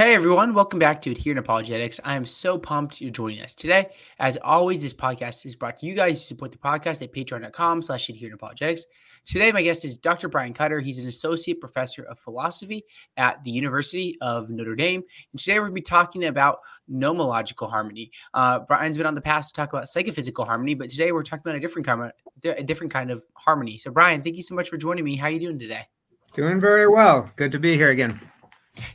Hey everyone, welcome back to Adherent Apologetics. I am so pumped you're joining us today. As always, this podcast is brought to you guys to support the podcast at patreon.com slash adherent apologetics. Today, my guest is Dr. Brian Cutter. He's an associate professor of philosophy at the University of Notre Dame. And today we're going to be talking about nomological harmony. Uh, Brian's been on the past to talk about psychophysical harmony, but today we're talking about a different kind of, a different kind of harmony. So Brian, thank you so much for joining me. How are you doing today? Doing very well. Good to be here again.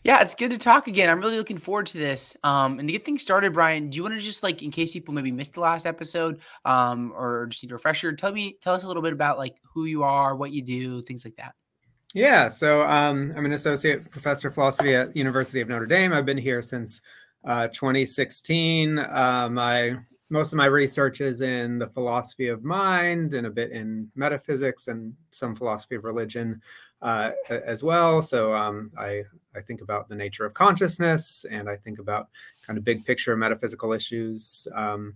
Yeah, it's good to talk again. I'm really looking forward to this. Um, and to get things started, Brian, do you want to just like, in case people maybe missed the last episode, um, or just need a refresher, tell me, tell us a little bit about like who you are, what you do, things like that. Yeah, so um, I'm an associate professor of philosophy at University of Notre Dame. I've been here since uh, 2016. Um, I most of my research is in the philosophy of mind and a bit in metaphysics and some philosophy of religion uh, as well. So um, I I think about the nature of consciousness, and I think about kind of big picture metaphysical issues um,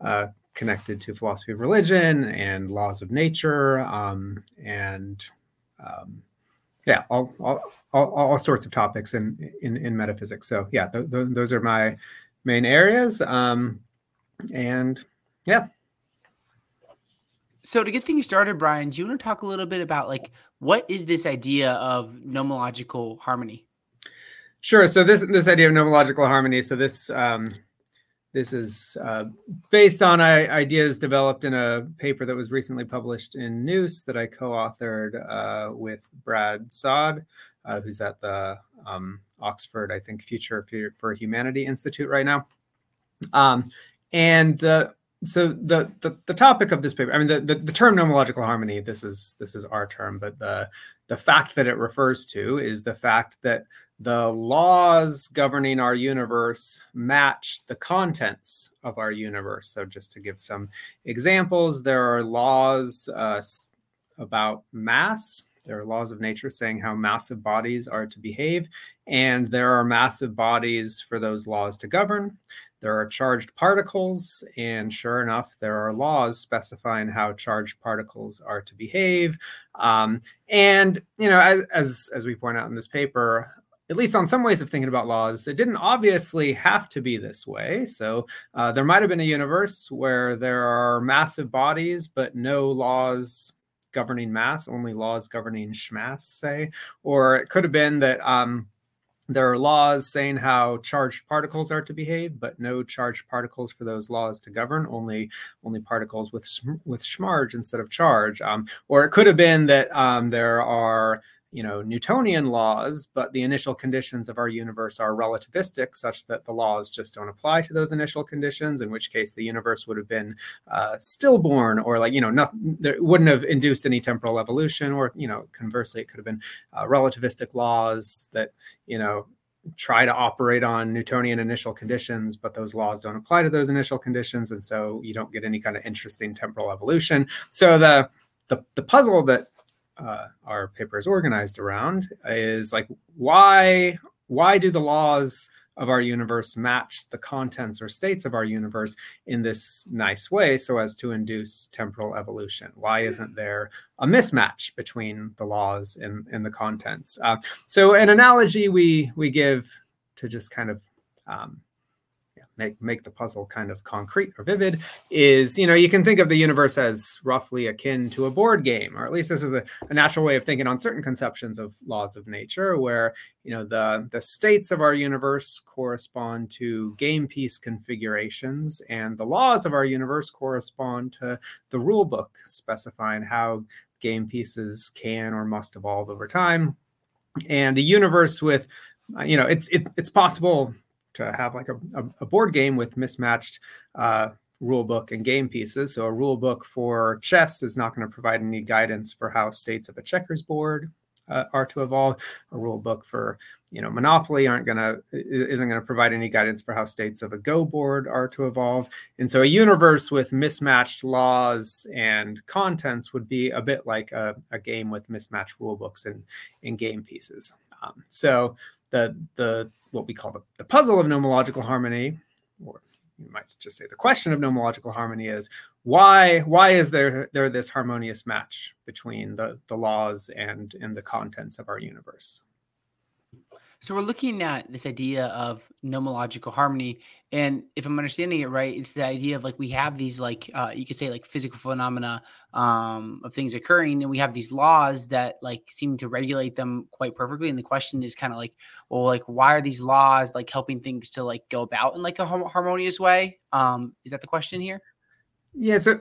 uh, connected to philosophy of religion and laws of nature, um, and um, yeah, all, all, all all sorts of topics in in, in metaphysics. So yeah, th- th- those are my main areas, um, and yeah. So to get things started, Brian, do you want to talk a little bit about like what is this idea of nomological harmony? Sure. So this this idea of nomological harmony. So this um, this is uh, based on uh, ideas developed in a paper that was recently published in Nous that I co-authored uh, with Brad Saad, uh, who's at the um, Oxford, I think, Future for Humanity Institute right now. Um, and the so the, the, the topic of this paper, I mean, the, the, the term nomological harmony. This is this is our term, but the the fact that it refers to is the fact that the laws governing our universe match the contents of our universe. So, just to give some examples, there are laws uh, about mass. There are laws of nature saying how massive bodies are to behave, and there are massive bodies for those laws to govern there are charged particles, and sure enough, there are laws specifying how charged particles are to behave. Um, and you know, as, as as we point out in this paper, at least on some ways of thinking about laws, it didn't obviously have to be this way. So uh, there might have been a universe where there are massive bodies, but no laws governing mass, only laws governing schmass, say. Or it could have been that. Um, there are laws saying how charged particles are to behave, but no charged particles for those laws to govern. Only only particles with with schmarge instead of charge. Um, or it could have been that um, there are you know Newtonian laws, but the initial conditions of our universe are relativistic, such that the laws just don't apply to those initial conditions. In which case, the universe would have been uh, stillborn, or like you know, nothing. Wouldn't have induced any temporal evolution, or you know, conversely, it could have been uh, relativistic laws that you know try to operate on Newtonian initial conditions, but those laws don't apply to those initial conditions, and so you don't get any kind of interesting temporal evolution. So the the, the puzzle that uh, our paper is organized around is like why why do the laws of our universe match the contents or states of our universe in this nice way so as to induce temporal evolution? Why isn't there a mismatch between the laws and, and the contents? Uh, so an analogy we we give to just kind of um, make make the puzzle kind of concrete or vivid is you know you can think of the universe as roughly akin to a board game or at least this is a, a, natural way of thinking on certain conceptions of laws of nature where you know the the states of our universe correspond to game piece configurations and the laws of our universe correspond to the rule book specifying how game pieces can or must evolve over time. And a universe with you know it's it, it's possible to have like a, a, board game with mismatched uh, rule book and game pieces. So a rule book for chess is not going to provide any guidance for how states of a checkers board uh, are to evolve. A rule book for you know Monopoly aren't going to isn't going to provide any guidance for how states of a Go board are to evolve. And so a universe with mismatched laws and contents would be a bit like a, a game with mismatched rule books and, and game pieces. Um, so the the what we call the, the puzzle of nomological harmony, or you might just say the question of nomological harmony is why why is there there this harmonious match between the the laws and and the contents of our universe So we're looking at this idea of nomological harmony, and if I'm understanding it right, it's the idea of like we have these like uh, you could say like physical phenomena um, of things occurring, and we have these laws that like seem to regulate them quite perfectly. And the question is kind of like, well, like why are these laws like helping things to like go about in like a harmonious way? Um, is that the question here? Yeah. So,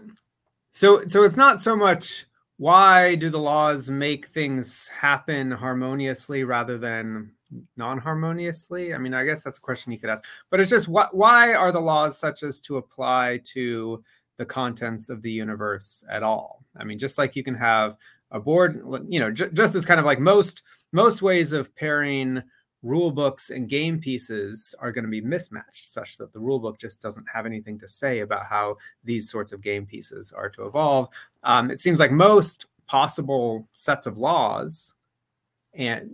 so, so it's not so much why do the laws make things happen harmoniously rather than non-harmoniously? I mean, I guess that's a question you could ask. But it's just why are the laws such as to apply to the contents of the universe at all? I mean, just like you can have a board, you know, j- just as kind of like most most ways of pairing rule books and game pieces are going to be mismatched such that the rule book just doesn't have anything to say about how these sorts of game pieces are to evolve. Um, it seems like most possible sets of laws and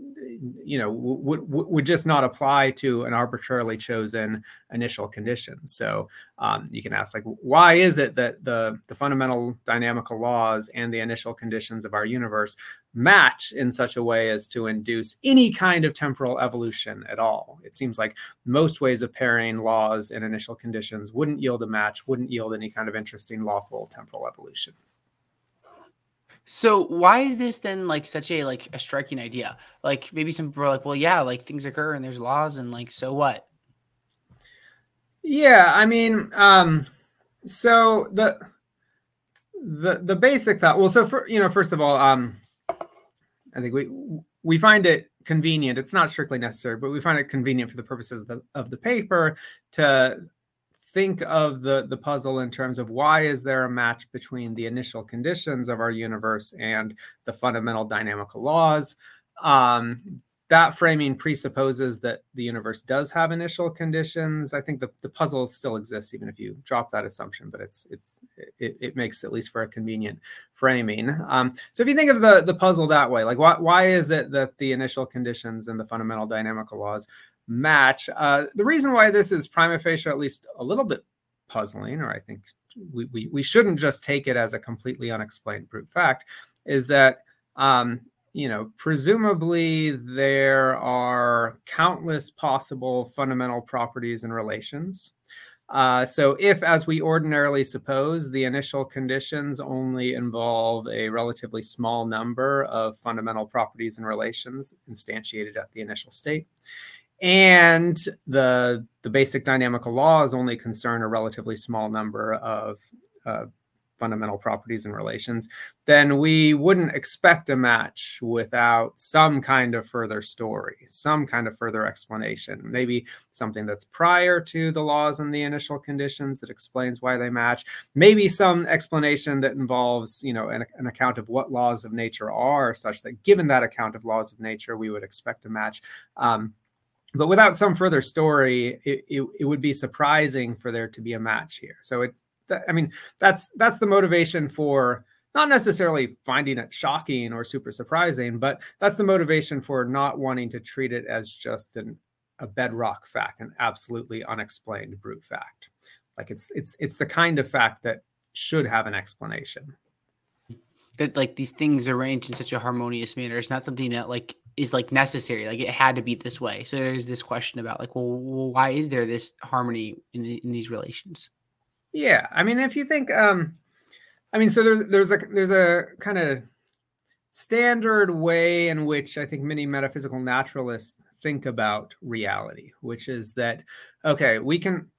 you know would would just not apply to an arbitrarily chosen initial condition. So um, you can ask like why is it that the the fundamental dynamical laws and the initial conditions of our universe match in such a way as to induce any kind of temporal evolution at all? It seems like most ways of pairing laws and initial conditions wouldn't yield a match wouldn't yield any kind of interesting lawful temporal evolution so why is this then like such a like a striking idea? Like maybe some people are like, well, yeah, like things occur and there's laws and like so what? Yeah, I mean, um, so the the the basic thought. Well, so for you know, first of all, um, I think we we find it convenient. It's not strictly necessary, but we find it convenient for the purposes of the of the paper to think of the the puzzle in terms of why is there a match between the initial conditions of our universe and the fundamental dynamical laws? Um, that framing presupposes that the universe does have initial conditions. I think the, the puzzle still exists even if you drop that assumption but it's it's it, it makes at least for a convenient framing. Um, so if you think of the the puzzle that way like why, why is it that the initial conditions and the fundamental dynamical laws match. Uh, the reason why this is prima facie at least a little bit puzzling, or I think we, we, we shouldn't just take it as a completely unexplained brute fact, is that um, you know presumably there are countless possible fundamental properties and relations. Uh, so, if, as we ordinarily suppose, the initial conditions only involve a relatively small number of fundamental properties and relations instantiated at the initial state, and the the basic dynamical laws only concern a relatively small number of uh, fundamental properties and relations, then we wouldn't expect a match without some kind of further story, some kind of further explanation, maybe something that's prior to the laws and the initial conditions that explains why they match, maybe some explanation that involves, you know, an, an account of what laws of nature are, such that given that account of laws of nature, we would expect a match. Um, but without some further story, it, it, it, would be surprising for there to be a match here. So it, I mean, that's that's the motivation for not necessarily finding it shocking or super surprising, but that's the motivation for not wanting to treat it as just an, a bedrock fact, an absolutely unexplained brute fact. Like it's it's it's the kind of fact that should have an explanation. That like these things arranged in such a harmonious manner. It's not something that like is like necessary. Like it had to be this way. So there's this question about like, well, why is there this harmony in, the, in these relations? Yeah, I mean, if you think, um, I mean, so there's there's a there's a kind of standard way in which I think many metaphysical naturalists think about reality, which is that okay, we can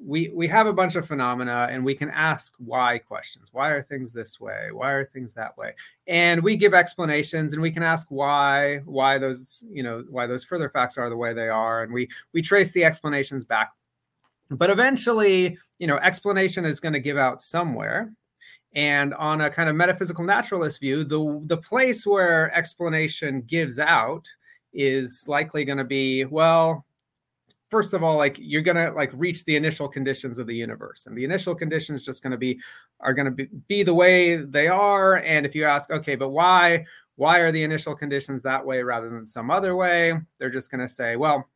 we we have a bunch of phenomena and we can ask why questions. Why are things this way? Why are things that way? And we give explanations and we can ask why why those you know why those further facts are the way they are. And we we trace the explanations back. But eventually you know explanation is going to give out somewhere. And on a kind of metaphysical naturalist view the the place where explanation gives out is likely going to be well first of all like you're going to like reach the initial conditions of the universe and the initial conditions just to be are going to be, be the way they are and if you ask okay but why? Why are the initial conditions that way rather than some other way? they're just going to say well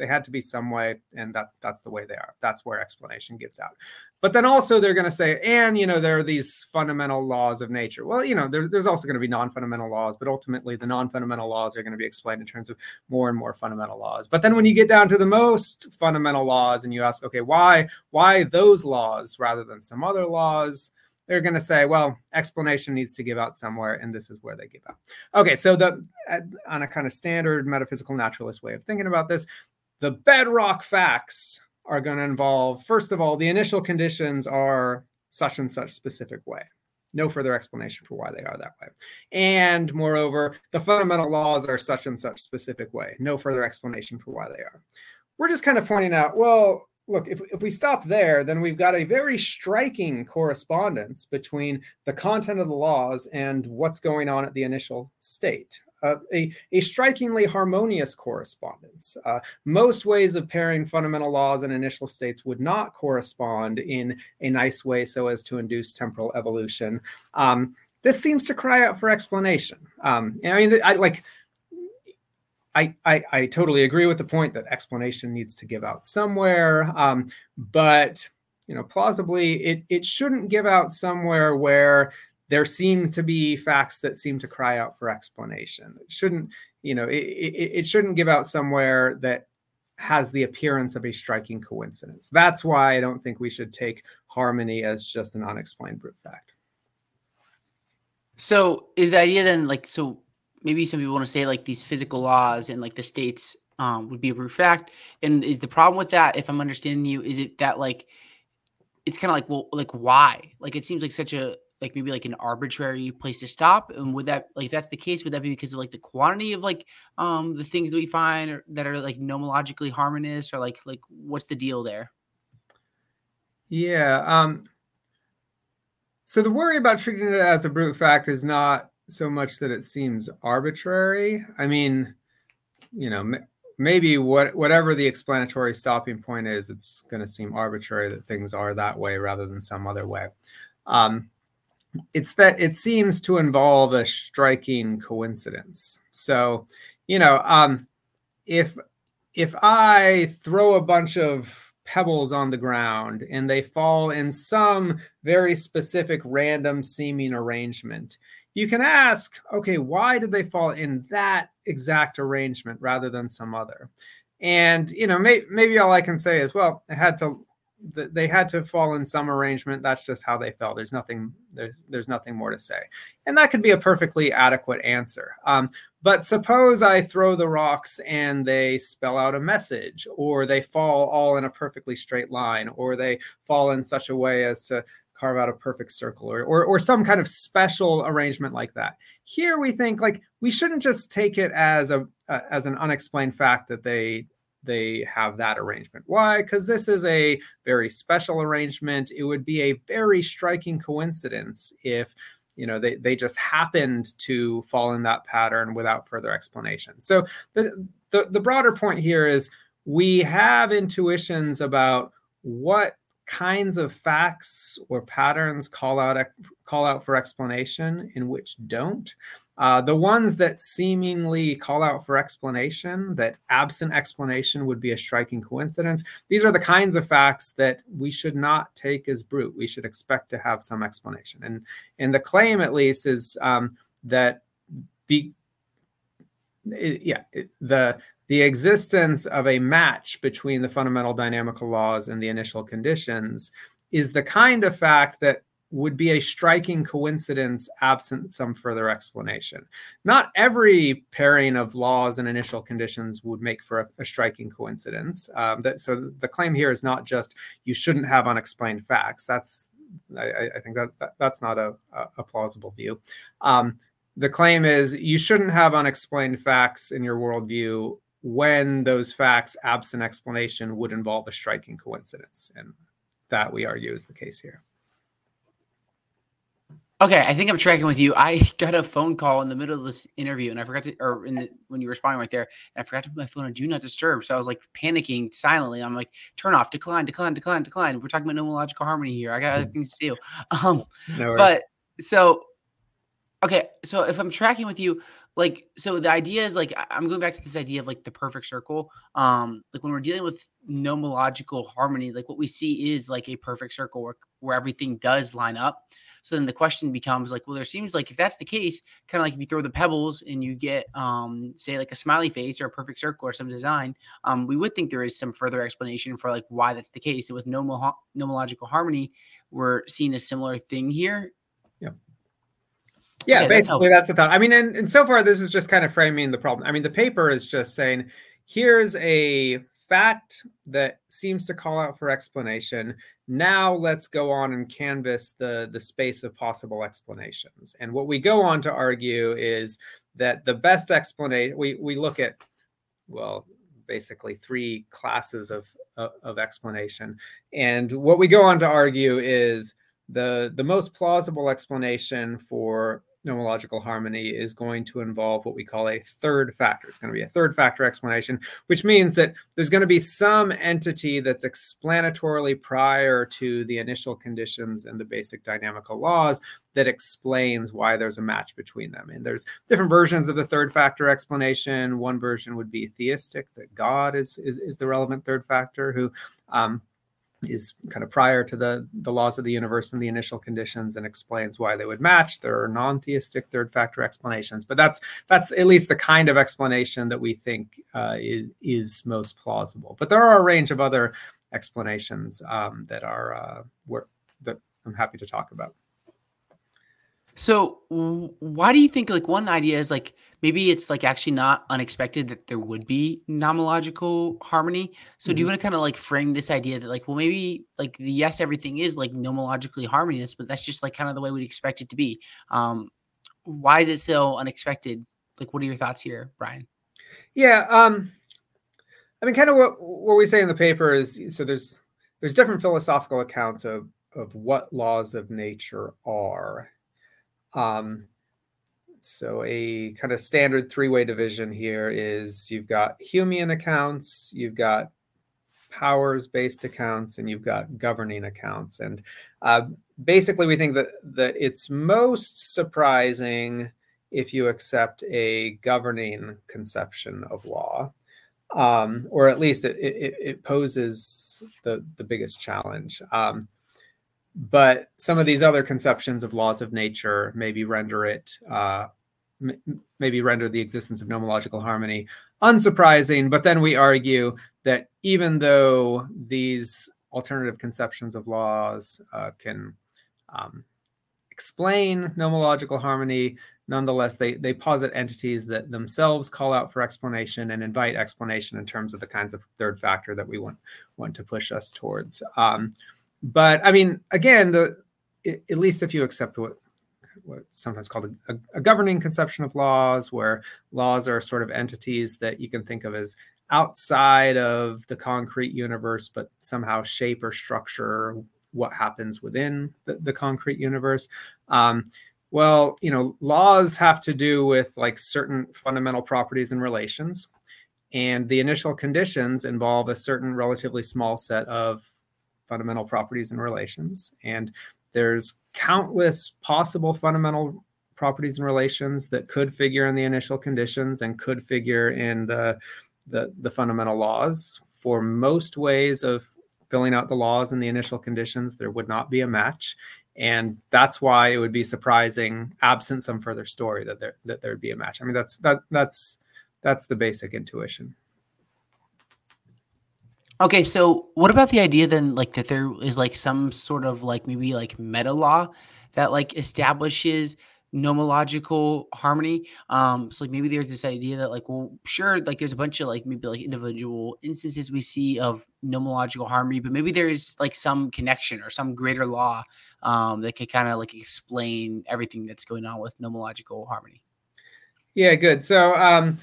they had to be some way, and that that's the way they are. That's where explanation gets out. But then also they're going to say, and you know, there are these fundamental laws of nature. Well, you know, there, there's also going to be non-fundamental laws, but ultimately the non-fundamental laws are going to be explained in terms of more and more fundamental laws. But then when you get down to the most fundamental laws, and you ask, okay, why why those laws rather than some other laws? they're going to say, well, explanation needs to give out somewhere, and this is where they give out. Okay, so the uh, on a kind of standard metaphysical naturalist way of thinking about this, the bedrock facts are going to involve, first of all, the initial conditions are such and such specific way. No further explanation for why they are that way. And moreover, the fundamental laws are such and such specific way. No further explanation for why they are. We're just kind of pointing out, well, look, if, if we stop there, then we've got a very striking correspondence between the content of the laws and what's going on at the initial state. Uh, a, a strikingly harmonious correspondence. Uh, most ways of pairing fundamental laws and initial states would not correspond in a nice way so as to induce temporal evolution. Um, this seems to cry out for explanation. Um, I mean, I like I, I, I totally agree with the point that explanation needs to give out somewhere, um, but you know, plausibly, it it shouldn't give out somewhere where there seems to be facts that seem to cry out for explanation. It shouldn't, you know, it, it, it shouldn't give out somewhere that has the appearance of a striking coincidence. That's why I don't think we should take harmony as just an unexplained brute fact. So is the idea then like so maybe some people want to say like these physical laws and like the states um, would be a brute fact. And is the problem with that, if I'm understanding you, is it that like it's kind of like well, like why? Like it seems like such a like maybe like an arbitrary place to stop. And would that like if that's the case, would that be because of like the quantity of like um the things that we find or, that are like nomologically harmonious or like like what's the deal there? Yeah. Um so the worry about treating it as a brute fact is not so much that it seems arbitrary. I mean, you know, maybe what whatever the explanatory stopping point is, it's going to seem arbitrary that things are that way rather than some other way. Um, it's that it seems to involve a striking coincidence. So, you know, um, if if I throw a bunch of pebbles on the ground and they fall in some very specific random seeming arrangement you can ask, okay, why did they fall in that exact arrangement rather than some other? And you know, may, maybe all I can say is, well, it had to they had to fall in some arrangement. That's just how they fell there's nothing there's, there's nothing more to say. And that could be a perfectly adequate answer. Um, but suppose i throw the rocks and they spell out a message or they fall all in a perfectly straight line or they fall in such a way as to carve out a perfect circle or, or, or some kind of special arrangement like that. Here we think like we shouldn't just take it as a uh, as an unexplained fact that they they have that arrangement. Why? Because this is a very special arrangement. It would be a very striking coincidence if you know they, they just happened to fall in that pattern without further explanation. So the, the the broader point here is we have intuitions about what kinds of facts or patterns call out call out for explanation and which don't. Uh, the ones that seemingly call out for explanation, that absent explanation would be a striking coincidence, these are the kinds of facts that we should not take as brute. We should expect to have some explanation. And, and the claim, at least, is um, that be, it, yeah, it, the the existence of a match between the fundamental dynamical laws and the initial conditions is the kind of fact that would be a striking coincidence absent some further explanation. Not every pairing of laws and initial conditions would make for a, a striking coincidence. Um, that, so the claim here is not just you shouldn't have unexplained facts. That's I, I think that, that, that's not a, a plausible view. Um, the claim is you shouldn't have unexplained facts in your worldview when those facts, absent explanation, would involve a striking coincidence. And that we argue is the case here. Okay, I think I'm tracking with you. I got a phone call in the middle of this interview, and I forgot to, or in the, when you were responding right there, and I forgot to put my phone on do not disturb. So I was like panicking silently. I'm like, turn off, decline, decline, decline, decline. We're talking about nomological harmony here. I got other mm. things to do. Um, no but so okay, so if I'm tracking with you, like so the idea is like i'm going back to this idea of like the perfect circle um like when we're dealing with nomological harmony like what we see is like a perfect circle where, where everything does line up so then the question becomes like well there seems like if that's the case kind of like if you throw the pebbles and you get um say like a smiley face or a perfect circle or some design um we would think there is some further explanation for like why that's the case and with nomo- nomological harmony we're seeing a similar thing here yeah, okay, basically that's, that's, the thought. I mean, and, and so far this is just kind of framing the problem. I mean, the paper is just saying here's a fact that seems to call out for explanation. Now let's go on and canvas the the space of possible explanations. And what we go on to argue is that the best explanation we we look at well basically three classes of of explanation. And what we go on to argue is the the most plausible explanation for nomological harmony is going to involve what we call a third factor. It's going to be a third factor explanation, which means that there's going to be some entity that's explanatorily prior to the initial conditions and the basic dynamical laws that explains why there's a match between them. And there's different versions of the third factor explanation. One version would be theistic, that God is is, is the relevant third factor who um, is kind of prior to the the laws of the universe and the initial conditions and explains why they would match. There are non-theistic third factor explanations but that's that's at least the kind of explanation that we think uh, is, is most plausible. But there are a range of other explanations um, that are uh, that i'm happy to talk about so why do you think like one idea is like maybe it's like actually not unexpected that there would be nomological harmony. So mm-hmm. do you mm-hmm. want to kind of like frame this idea that like well maybe like the yes everything is like nomologically harmonious, but that's just like kind of the way we'd expect it to be. Um why is it so unexpected? Like what are your thoughts here, Brian? Yeah, um I mean kind of what what we say in the paper is so there's there's different philosophical accounts of of what laws of nature are um, so a kind of standard three-way division here is you've got Humean accounts, you've got powers-based accounts, and you've got governing accounts. And uh, basically, we think that that it's most surprising if you accept a governing conception of law, um, or at least it, it, it, poses the the biggest challenge. Um, but some of these other conceptions of laws of nature maybe render it uh, m- maybe render the existence of nomological harmony unsurprising but then we argue that even though these alternative conceptions of laws uh, can um, explain nomological harmony nonetheless they they posit entities that themselves call out for explanation and invite explanation in terms of the kinds of third factor that we want want to push us towards. Um, but I mean, again, the at least if you accept what what's sometimes called a, a, governing conception of laws, where laws are sort of entities that you can think of as outside of the concrete universe, but somehow shape or structure what happens within the, the concrete universe. Um, well, you know, laws have to do with like certain fundamental properties and relations. And the initial conditions involve a certain relatively small set of fundamental properties and relations. And there's countless possible fundamental properties and relations that could figure in the initial conditions and could figure in the, the, the fundamental laws. For most ways of filling out the laws and the initial conditions, there would not be a match. And that's why it would be surprising, absent some further story, that there that there'd be a match. I mean, that's that that's that's the basic intuition. Okay, so what about the idea then, like that there is like some sort of like maybe like meta law that like establishes nomological harmony? Um, so like maybe there's this idea that like, well, sure, like there's a bunch of like maybe like individual instances we see of nomological harmony, but maybe there's like some connection or some greater law um, that could kind of like explain everything that's going on with nomological harmony. Yeah, good. So um,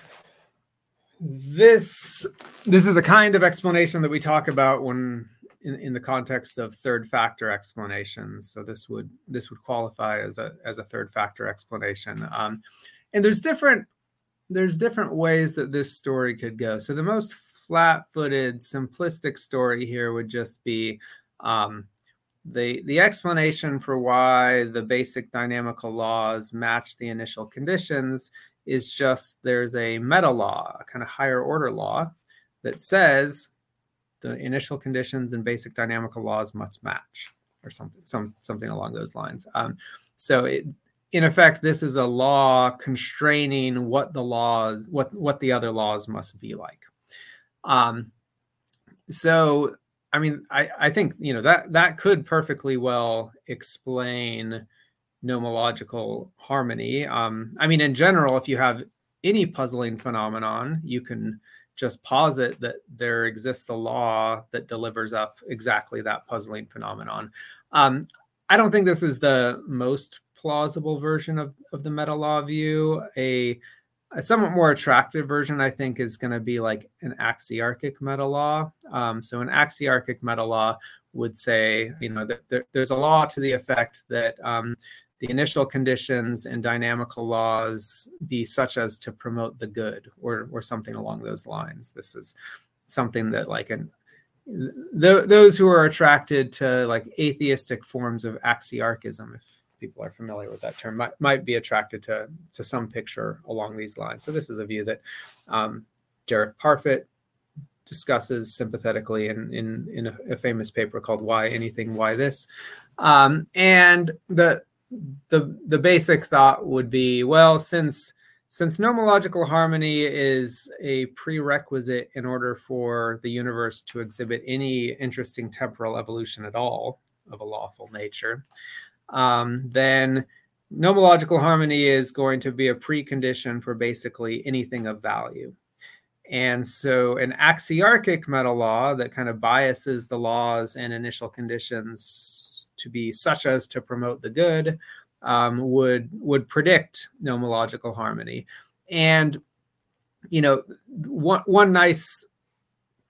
this this is a kind of explanation that we talk about when in, in the context of third factor explanations. So this would this would qualify as a as a third factor explanation. Um, and there's different there's different ways that this story could go. So the most flat-footed simplistic story here would just be um, the the explanation for why the basic dynamical laws match the initial conditions is just there's a meta law, a kind of higher order law that says the initial conditions and basic dynamical laws must match or something some something along those lines. Um, so it, in effect this is a law constraining what the laws what what the other laws must be like. Um, so i mean i i think you know that that could perfectly well explain nomological harmony um, i mean in general if you have any puzzling phenomenon you can just posit that there exists a law that delivers up exactly that puzzling phenomenon. Um, I don't think this is the most plausible version of, of the meta law view. A, a somewhat more attractive version, I think, is going to be like an axiarchic meta law. Um, so, an axiarchic meta law would say, you know, that there, there's a law to the effect that um, the initial conditions and dynamical laws be such as to promote the good or or something along those lines. This is something that like an th- those who are attracted to like atheistic forms of axiarchism if people are familiar with that term might, might be attracted to to some picture along these lines. So this is a view that um, derek parfit discusses sympathetically in in, in a, a, famous paper called why anything why this? Um, and the the the basic thought would be well since since nomological harmony is a prerequisite in order for the universe to exhibit any interesting temporal evolution at all of a lawful nature um, then nomological harmony is going to be a precondition for basically anything of value. And so an axiarchic meta law that kind of biases the laws and initial conditions to be such as to promote the good um, would would predict nomological harmony and you know one one nice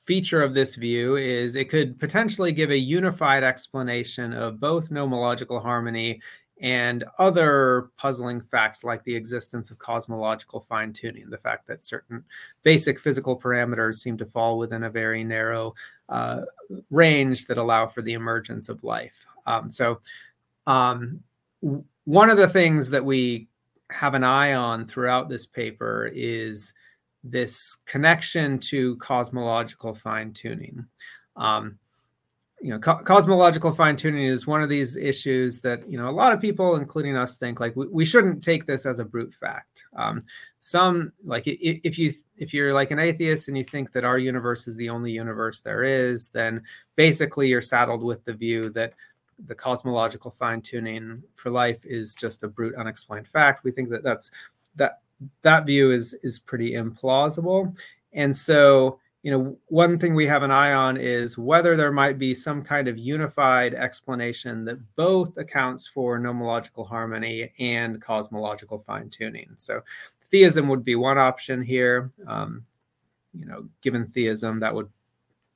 feature of this view is it could potentially give a unified explanation of both nomological harmony and other puzzling facts like the existence of cosmological fine tuning, the fact that certain basic physical parameters seem to fall within a very narrow uh, range that allow for the emergence of life. Um, so, um, one of the things that we have an eye on throughout this paper is this connection to cosmological fine tuning. Um, you know, co- cosmological fine tuning is one of these issues that you know a lot of people, including us, think like we, we shouldn't take this as a brute fact. Um, some like if you if you're like an atheist and you think that our universe is the only universe there is, then basically you're saddled with the view that the cosmological fine tuning for life is just a brute unexplained fact. We think that that's that that view is is pretty implausible, and so you know one thing we have an eye on is whether there might be some kind of unified explanation that both accounts for nomological harmony and cosmological fine tuning. So theism would be one option here. Um, you know, given theism, that would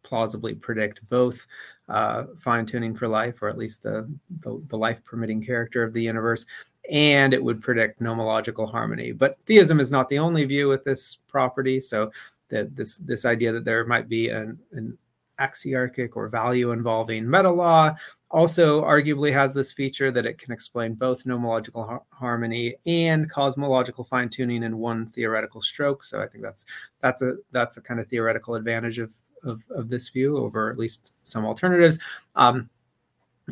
plausibly predict both uh, fine tuning for life, or at least the, the, the life permitting character of the universe, and it would predict nomological harmony. But theism is not the only view with this property. So this this idea that there might be an, an axiarchic or value involving meta law also arguably has this feature that it can explain both nomological har- harmony and cosmological fine tuning in one theoretical stroke. So I think that's that's a that's a kind of theoretical advantage of of, of this view over at least some alternatives. Um,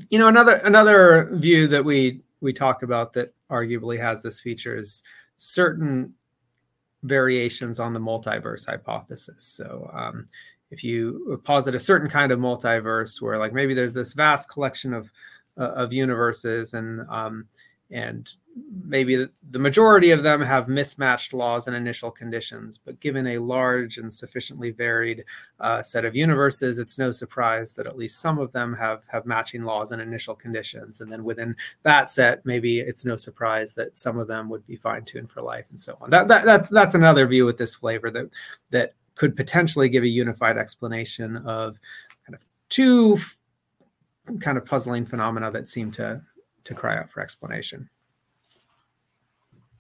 you know, another another view that we we talk about that arguably has this feature is certain variations on the multiverse hypothesis. So um, if you posit a certain kind of multiverse where like maybe there's this vast collection of uh, of universes and um, and maybe the majority of them have mismatched laws and initial conditions, but given a large and sufficiently varied uh, set of universes, it's no surprise that at least some of them have have matching laws and initial conditions. And then within that set, maybe it's no surprise that some of them would be fine tuned for life and so on. That, that that's that's another view with this flavor that that could potentially give a unified explanation of kind of two kind of puzzling phenomena that seem to to cry out for explanation.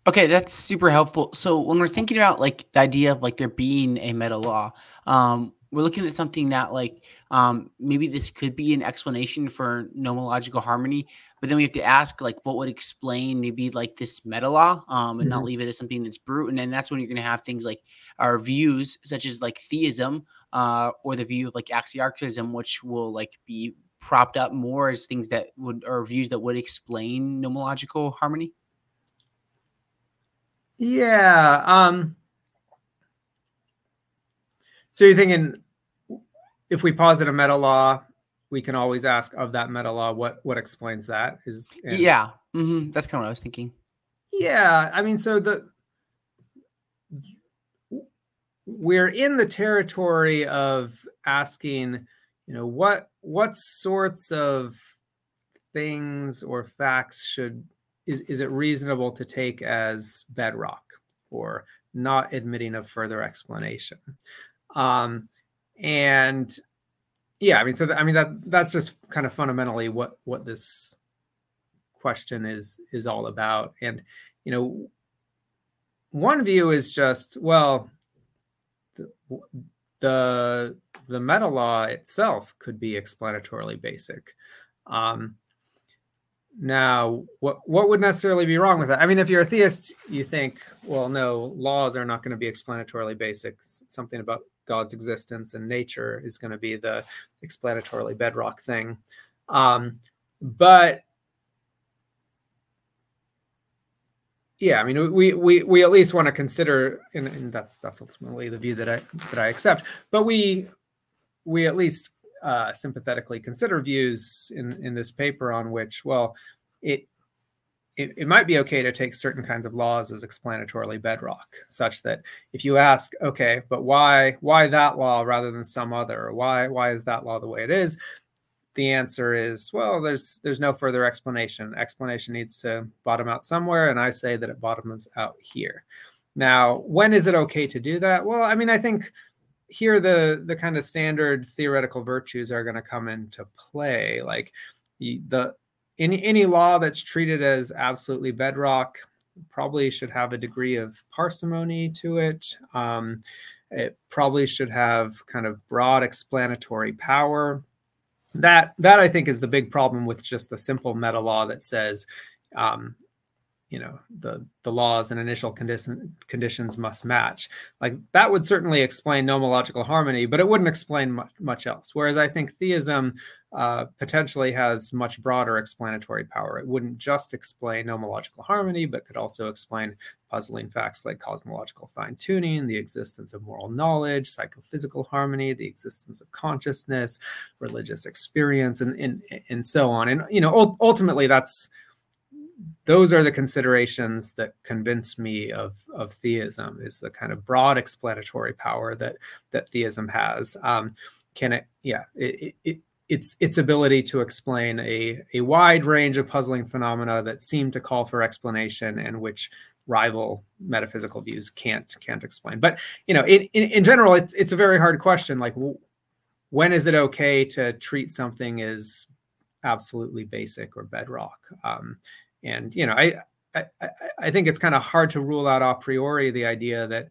Okay, that's super helpful. So when we're thinking about like the idea of like there being a meta law, um, we're looking at something that like um, maybe this could be an explanation for nomological harmony, but then we have to ask like what would explain maybe like this meta law um, and mm-hmm. not leave it as something that's brute. And then that's when you're going to have things like our views such as like theism uh, or the view of like axiarchism, which will like be propped up more as things that would or views that would explain nomological harmony. Yeah. Um, so you're thinking if we posit a meta law, we can always ask of that meta law what what explains that is and, yeah mm-hmm. that's kind of what i was thinking yeah i mean so the we're in the territory of asking you know what what sorts of things or facts should is, is it reasonable to take as bedrock or not admitting of further explanation um, and yeah, I mean, so th- I mean that that's just kind of fundamentally what what this question is is all about. And you know, one view is just well, the the, the meta law itself could be explanatorily basic. Um, now, what what would necessarily be wrong with that? I mean, if you're a theist, you think, well, no, laws are not going to be explanatorily basic. Something about God's existence and nature is going to be the explanatorily bedrock thing. Um, but yeah, I mean, we we we at least want to consider, and, and that's that's ultimately the view that I that I accept. But we we at least uh, sympathetically consider views in in this paper on which, well, it, it it might be okay to take certain kinds of laws as explanatorily bedrock, such that if you ask, okay, but why why that law rather than some other, or why why is that law the way it is? The answer is, well, there's there's no further explanation. Explanation needs to bottom out somewhere, and I say that it bottoms out here. Now, when is it okay to do that? Well, I mean, I think here the the kind of standard theoretical virtues are going to come into play like the any any law that's treated as absolutely bedrock probably should have a degree of parsimony to it. Um, it probably should have kind of broad explanatory power. That that i think is the big problem with just the simple meta law that says um, you know the the laws and initial condition, conditions must match. Like that would certainly explain nomological harmony but it wouldn't explain much, much else. Whereas i think theism uh, potentially has much broader explanatory power. It wouldn't just explain nomological harmony but could also explain puzzling facts like cosmological fine-tuning the existence of moral knowledge psychophysical harmony the existence of consciousness religious experience and and, and so on. And you know ultimately that's those are the considerations that convince me of of theism is the kind of broad explanatory power that that theism has. Um, can it yeah it, it, its its ability to explain a a wide range of puzzling phenomena that seem to call for explanation and which rival metaphysical views can't can't explain. But you know in, in, in general it's it's a very hard question like when is it okay to treat something as absolutely basic or bedrock? Um, and you know i i, I think it's kind of hard to rule out a priori the idea that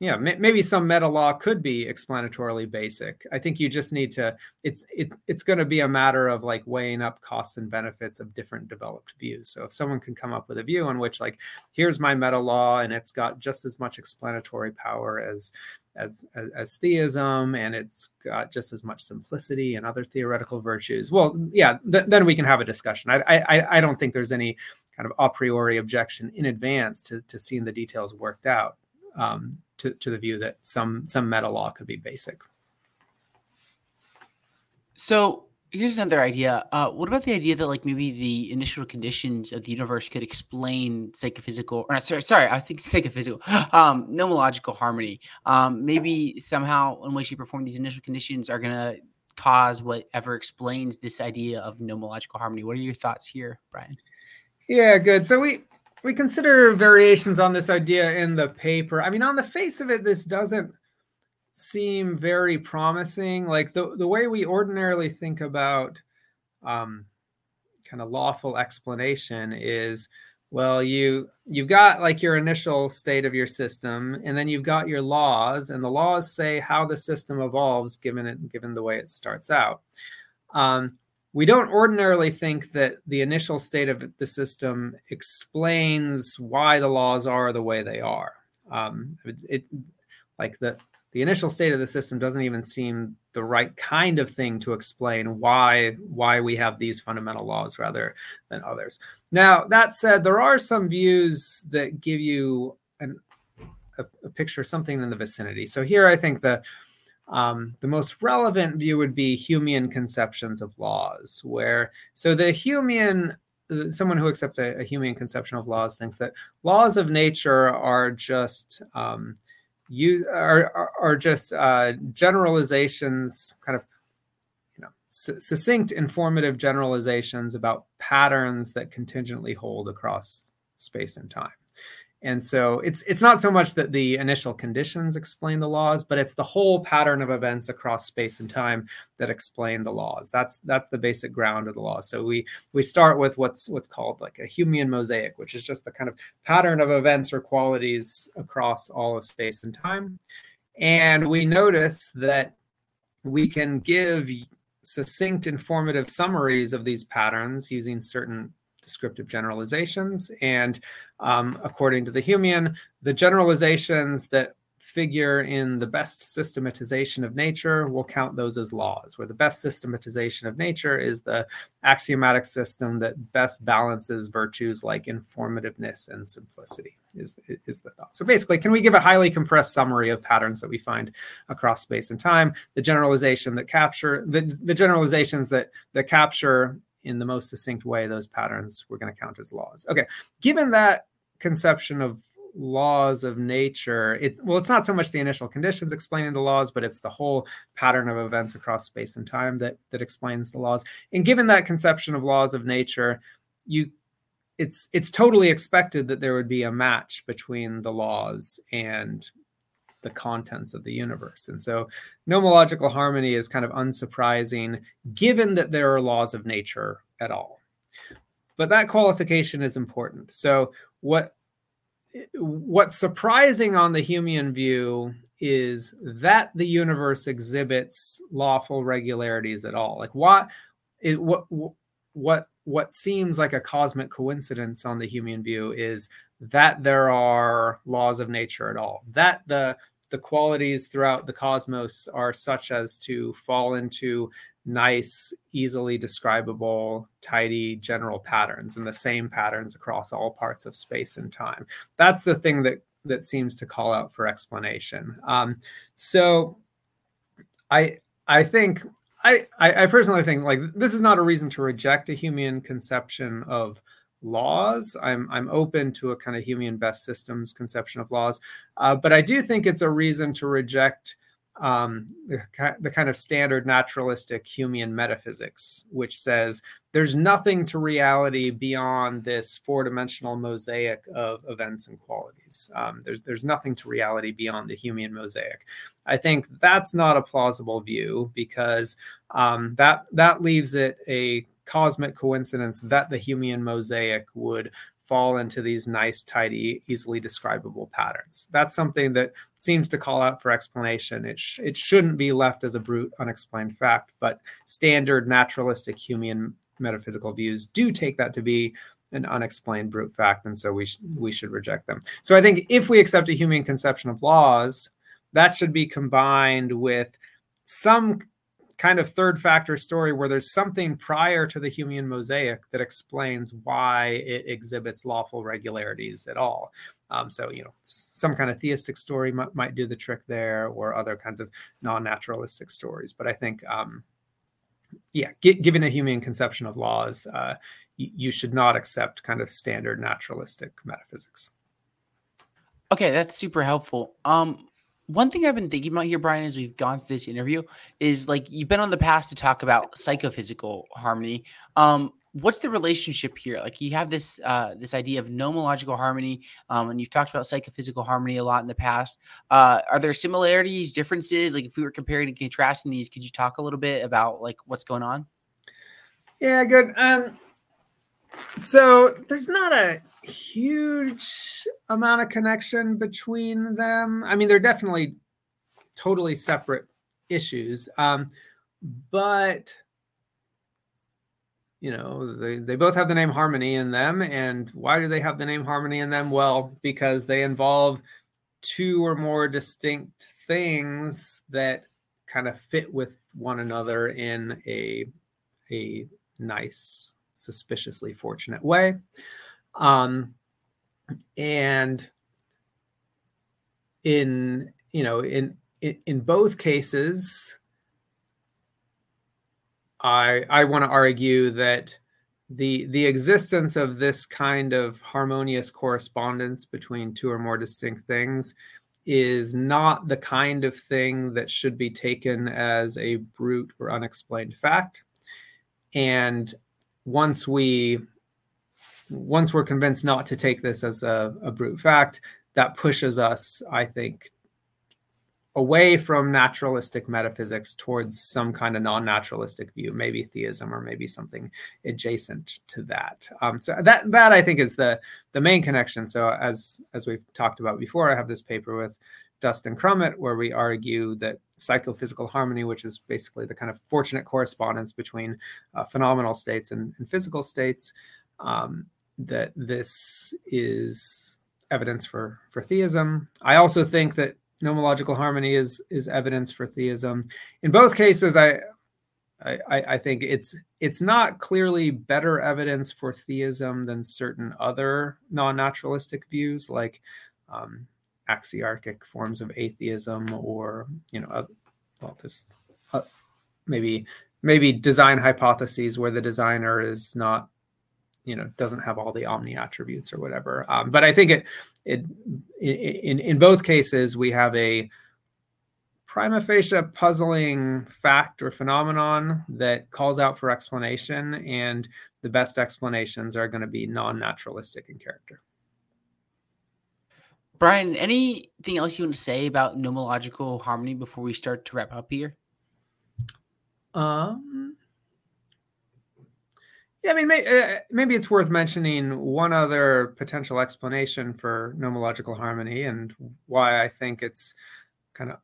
yeah maybe some meta law could be explanatorily basic. I think you just need to it's it, it's going to be a matter of like weighing up costs and benefits of different developed views. So if someone can come up with a view in which like here's my meta law and it's got just as much explanatory power as as, as, as theism and it's got just as much simplicity and other theoretical virtues. Well yeah th- then we can have a discussion. I, I i don't think there's any kind of a priori objection in advance to, to seeing the details worked out um, to, to the view that some some meta law could be basic. So here's another idea. Uh, what about the idea that like maybe the initial conditions of the universe could explain psychophysical or sorry, sorry, I was thinking psychophysical, um, nomological harmony. Um, maybe somehow in way, shape, or form, these initial conditions are gonna cause whatever explains this idea of nomological harmony. What are your thoughts here, Brian? Yeah, good. So we we consider variations on this idea in the paper. I mean, on the face of it, this doesn't seem very promising. Like the, the way we ordinarily think about um, kind of lawful explanation is Well, you you've got like your initial state of your system, and then you've got your laws, and the laws say how the system evolves given it given the way it starts out. Um, we don't ordinarily think that the initial state of the system explains why the laws are the way they are. Um, it, like the the initial state of the system doesn't even seem the right kind of thing to explain why why we have these fundamental laws rather than others. Now that said, there are some views that give you an, a, a picture something in the vicinity. So here, I think the um, the most relevant view would be Humean conceptions of laws, where so the Humean someone who accepts a, a Humean conception of laws thinks that laws of nature are just um, you are, are, just uh, generalizations, kind of you know succinct, informative generalizations about patterns that contingently hold across space and time. And so it's it's not so much that the initial conditions explain the laws, but it's the whole pattern of events across space and time that explain the laws. That's that's the basic ground of the law. So we we start with what's what's called like a Humean mosaic, which is just the kind of pattern of events or qualities across all of space and time. And we notice that we can give succinct informative summaries of these patterns using certain descriptive generalizations. And um, according to the Humean, the generalizations that figure in the best systematization of nature, we'll count those as laws, where the best systematization of nature is the axiomatic system that best balances virtues like informativeness and simplicity, is, is the thought. So basically, can we give a highly compressed summary of patterns that we find across space and time? The generalization that capture the, the generalizations that that capture in the most succinct way those patterns we're going to count as laws. Okay, given that conception of laws of nature it well it's not so much the initial conditions explaining the laws but it's the whole pattern of events across space and time that that explains the laws and given that conception of laws of nature you it's it's totally expected that there would be a match between the laws and the contents of the universe. And so nomological harmony is kind of unsurprising given that there are laws of nature at all. But that qualification is important. So what what's surprising on the Humean view is that the universe exhibits lawful regularities at all. Like what it what what what seems like a cosmic coincidence on the Humean view is that there are laws of nature at all. That the the qualities throughout the cosmos are such as to fall into nice, easily describable, tidy general patterns and the same patterns across all parts of space and time. That's the thing that that seems to call out for explanation. Um, so I I think I, I personally think like this is not a reason to reject a Humean conception of laws. I'm I'm open to a kind of Humean best systems conception of laws, uh, but I do think it's a reason to reject um, the, the kind of standard naturalistic Humean metaphysics, which says there's nothing to reality beyond this four-dimensional mosaic of events and qualities. Um, there's there's nothing to reality beyond the Humean mosaic. I think that's not a plausible view because um, that that leaves it a cosmic coincidence that the Humean mosaic would fall into these nice, tidy, easily describable patterns. That's something that seems to call out for explanation. It, sh- it shouldn't be left as a brute, unexplained fact, but standard naturalistic Humean metaphysical views do take that to be an unexplained brute fact, and so we sh- we should reject them. So I think if we accept a Humean conception of laws, that should be combined with some kind of third factor story where there's something prior to the Humean mosaic that explains why it exhibits lawful regularities at all. Um, so, you know, some kind of theistic story might, might do the trick there, or other kinds of non-naturalistic stories. But I think, um, yeah, given a Humean conception of laws, uh, you should not accept kind of standard naturalistic metaphysics. Okay, that's super helpful. Um, one thing I've been thinking about here, Brian, as we've gone through this interview, is like you've been on the past to talk about psychophysical harmony. Um, what's the relationship here? Like you have this uh, this idea of nomological harmony, um, and you've talked about psychophysical harmony a lot in the past. Uh, are there similarities, differences? Like if we were comparing and contrasting these, could you talk a little bit about like what's going on? Yeah, good. Um, so there's not a huge amount of connection between them. I mean, they're definitely totally separate issues, um, but you know they, they both have the name harmony in them and why do they have the name harmony in them well because they involve two or more distinct things that kind of fit with one another in a a nice suspiciously fortunate way. Um and in you know in in, in both cases I I want to argue that the the existence of this kind of harmonious correspondence between two or more distinct things is not the kind of thing that should be taken as a brute or unexplained fact. And once we once we're convinced not to take this as a, a brute fact that pushes us i think away from naturalistic metaphysics towards some kind of non-naturalistic view, maybe theism or maybe something adjacent to that. Um, so that that I think is the the main connection. So as as we've talked about before, I have this paper with Dustin Crummett where we argue that psychophysical harmony, which is basically the kind of fortunate correspondence between uh, phenomenal states and, and physical states, um, that this is evidence for for theism. I also think that nomological harmony is is evidence for theism. In both cases, I, I I think it's it's not clearly better evidence for theism than certain other non-naturalistic views, like um, axiarchic forms of atheism, or you know, uh, well, this uh, maybe maybe design hypotheses where the designer is not you know doesn't have all the omni attributes or whatever. Um, but i think it it in in both cases we have a prima facie puzzling fact or phenomenon that calls out for explanation and the best explanations are going to be non-naturalistic in character brian anything else you want to say about nomological harmony before we start to wrap up here um yeah, I mean, may, uh, maybe it's worth mentioning one other potential explanation for nomological harmony and why I think it's kind of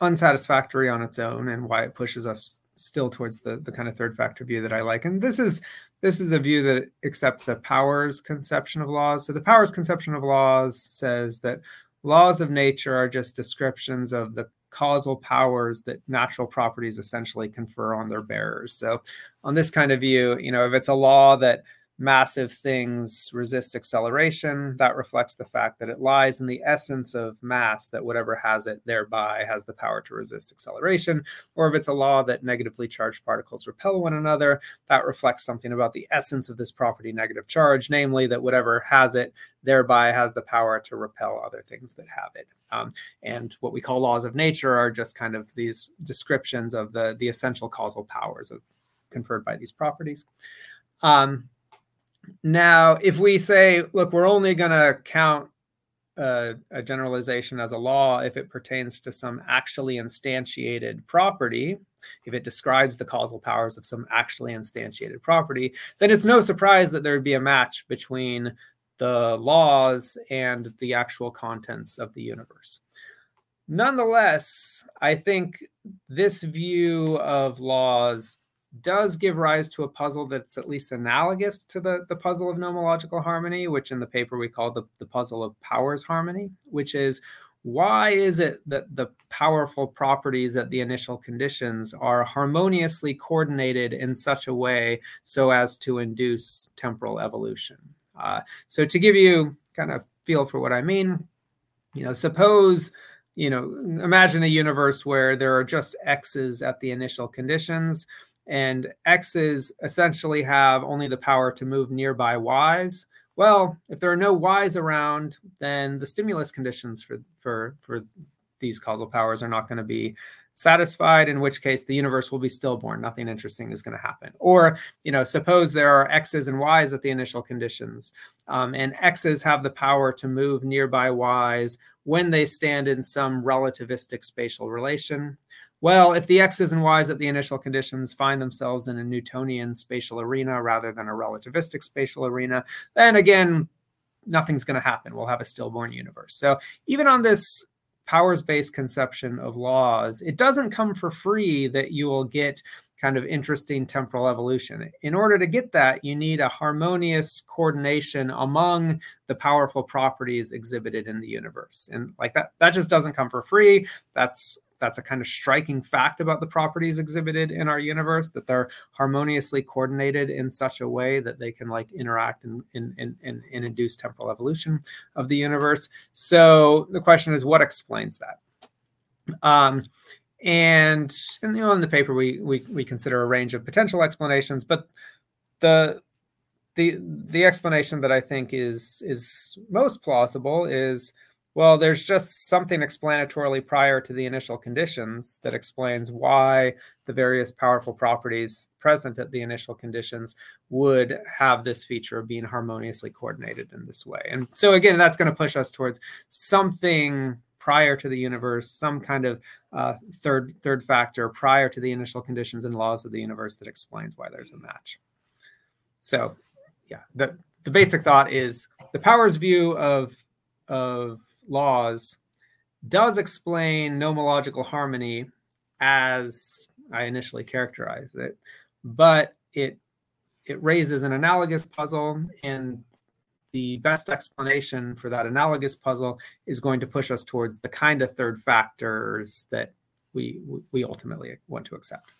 unsatisfactory on its own and why it pushes us still towards the, the kind of third factor view that I like. And this is this is a view that accepts a powers conception of laws. So the powers conception of laws says that laws of nature are just descriptions of the causal powers that natural properties essentially confer on their bearers. So, on this kind of view, you know, if it's a law that massive things resist acceleration, that reflects the fact that it lies in the essence of mass that whatever has it thereby has the power to resist acceleration. Or if it's a law that negatively charged particles repel one another, that reflects something about the essence of this property, negative charge, namely that whatever has it thereby has the power to repel other things that have it. Um, and what we call laws of nature are just kind of these descriptions of the, the essential causal powers of, conferred by these properties. Um, now, if we say, look, we're only going to count a, a, generalization as a law if it pertains to some actually instantiated property, if it describes the causal powers of some actually instantiated property, then it's no surprise that there would be a match between the laws and the actual contents of the universe. Nonetheless, I think this view of laws does give rise to a puzzle that's at least analogous to the, the puzzle of nomological harmony, which in the paper we call the, the puzzle of powers harmony, which is why is it that the powerful properties at the initial conditions are harmoniously coordinated in such a way so as to induce temporal evolution? Uh, so to give you kind of feel for what I mean, you know, suppose you know, imagine a universe where there are just x's at the initial conditions and x's essentially have only the power to move nearby y's. Well if there are no y's around then the stimulus conditions for for for these causal powers are not going to be satisfied in which case the universe will be stillborn. Nothing interesting is going to happen. Or you know suppose there are x's and y's at the initial conditions um, and x's have the power to move nearby y's when they stand in some relativistic spatial relation well, if the x's and y's at the initial conditions find themselves in a Newtonian spatial arena rather than a relativistic spatial arena, then again, nothing's going to happen. We'll have a stillborn universe. So even on this powers based conception of laws, it doesn't come for free that you will get kind of interesting temporal evolution. In order to get that, you need a harmonious coordination among the powerful properties exhibited in the universe. And like that, that just doesn't come for free. That's that's a kind of striking fact about the properties exhibited in our universe that they're harmoniously coordinated in such a way that they can like interact and, and, and, and, induce temporal evolution of the universe. So the question is, what explains that? Um, and, you know, in the paper, we, we, we consider a range of potential explanations, but the, the, the explanation that I think is, is most plausible is, well, there's just something explanatorily prior to the initial conditions that explains why the various powerful properties present at the initial conditions would have this feature of being harmoniously coordinated in this way. And so, again, that's going to push us towards something prior to the universe, some kind of uh, third third factor prior to the initial conditions and laws of the universe that explains why there's a match. So, yeah, the the basic thought is the powers view of of laws does explain nomological harmony as I initially characterized it, but it it raises an analogous puzzle and the best explanation for that analogous puzzle is going to push us towards the kind of third factors that we we ultimately want to accept.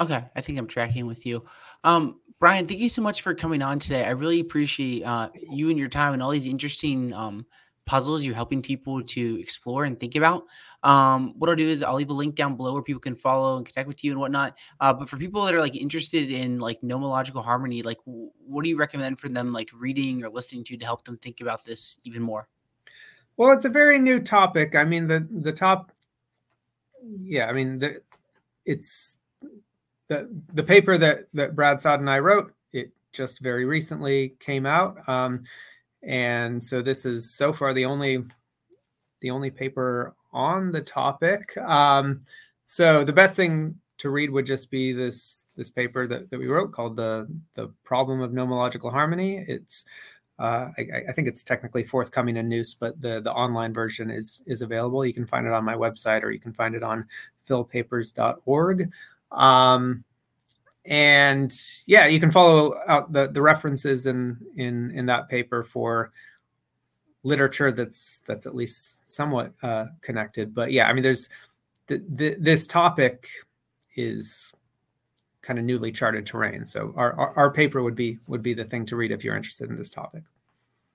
Okay, I think I'm tracking with you. Um, Brian, thank you so much for coming on today. I really appreciate uh, you and your time and all these interesting um, puzzles you're helping people to explore and think about. Um, what I'll do is I'll leave a link down below where people can follow and connect with you and whatnot. Uh, but for people that are like interested in like nomological harmony, like w- what do you recommend for them like reading or listening to to help them think about this even more? Well, it's a very new topic. I mean, the the top, yeah, I mean, the, it's the the paper that that Brad Saad and I wrote. It just very recently came out. Um, and so this is so far the only the only paper on the topic. Um, so the best thing to read would just be this this paper that, that we wrote called the the problem of nomological harmony. It's uh, I, I, think it's technically forthcoming in Noûs, but the the online version is is available. You can find it on my website, or you can find it on philpapers.org. Um, and yeah, you can follow out the, the references in in in that paper for literature that's that's at least somewhat uh, connected. But yeah, I mean, there's the, this topic is kind of newly charted terrain. So our, our, our paper would be would be the thing to read if you're interested in this topic.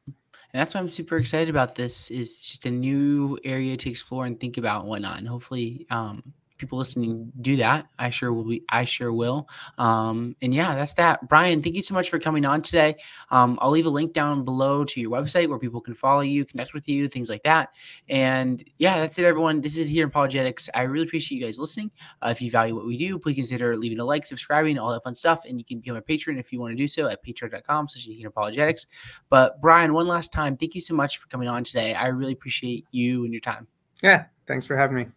And that's why I'm super excited about this. Is just a new area to explore and think about and whatnot. And hopefully, um, people listening do that. I sure will be. I sure will. Um, and yeah, that's that. Brian, thank you so much for coming on today. Um, I'll leave a link down below to your website where people can follow you, connect with you, things like that. And yeah, that's it, everyone. This is Adherent Apologetics. I really appreciate you guys listening. Uh, if you value what we do, please consider leaving a like, subscribing, all that fun stuff. And you can become a patron if you want to do so at patreon.com slash apologetics. But Brian, one last time, thank you so much for coming on today. I really appreciate you and your time. Yeah, thanks for having me.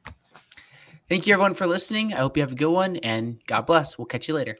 Thank you, everyone, for listening. I hope you have a good one and God bless. We'll catch you later.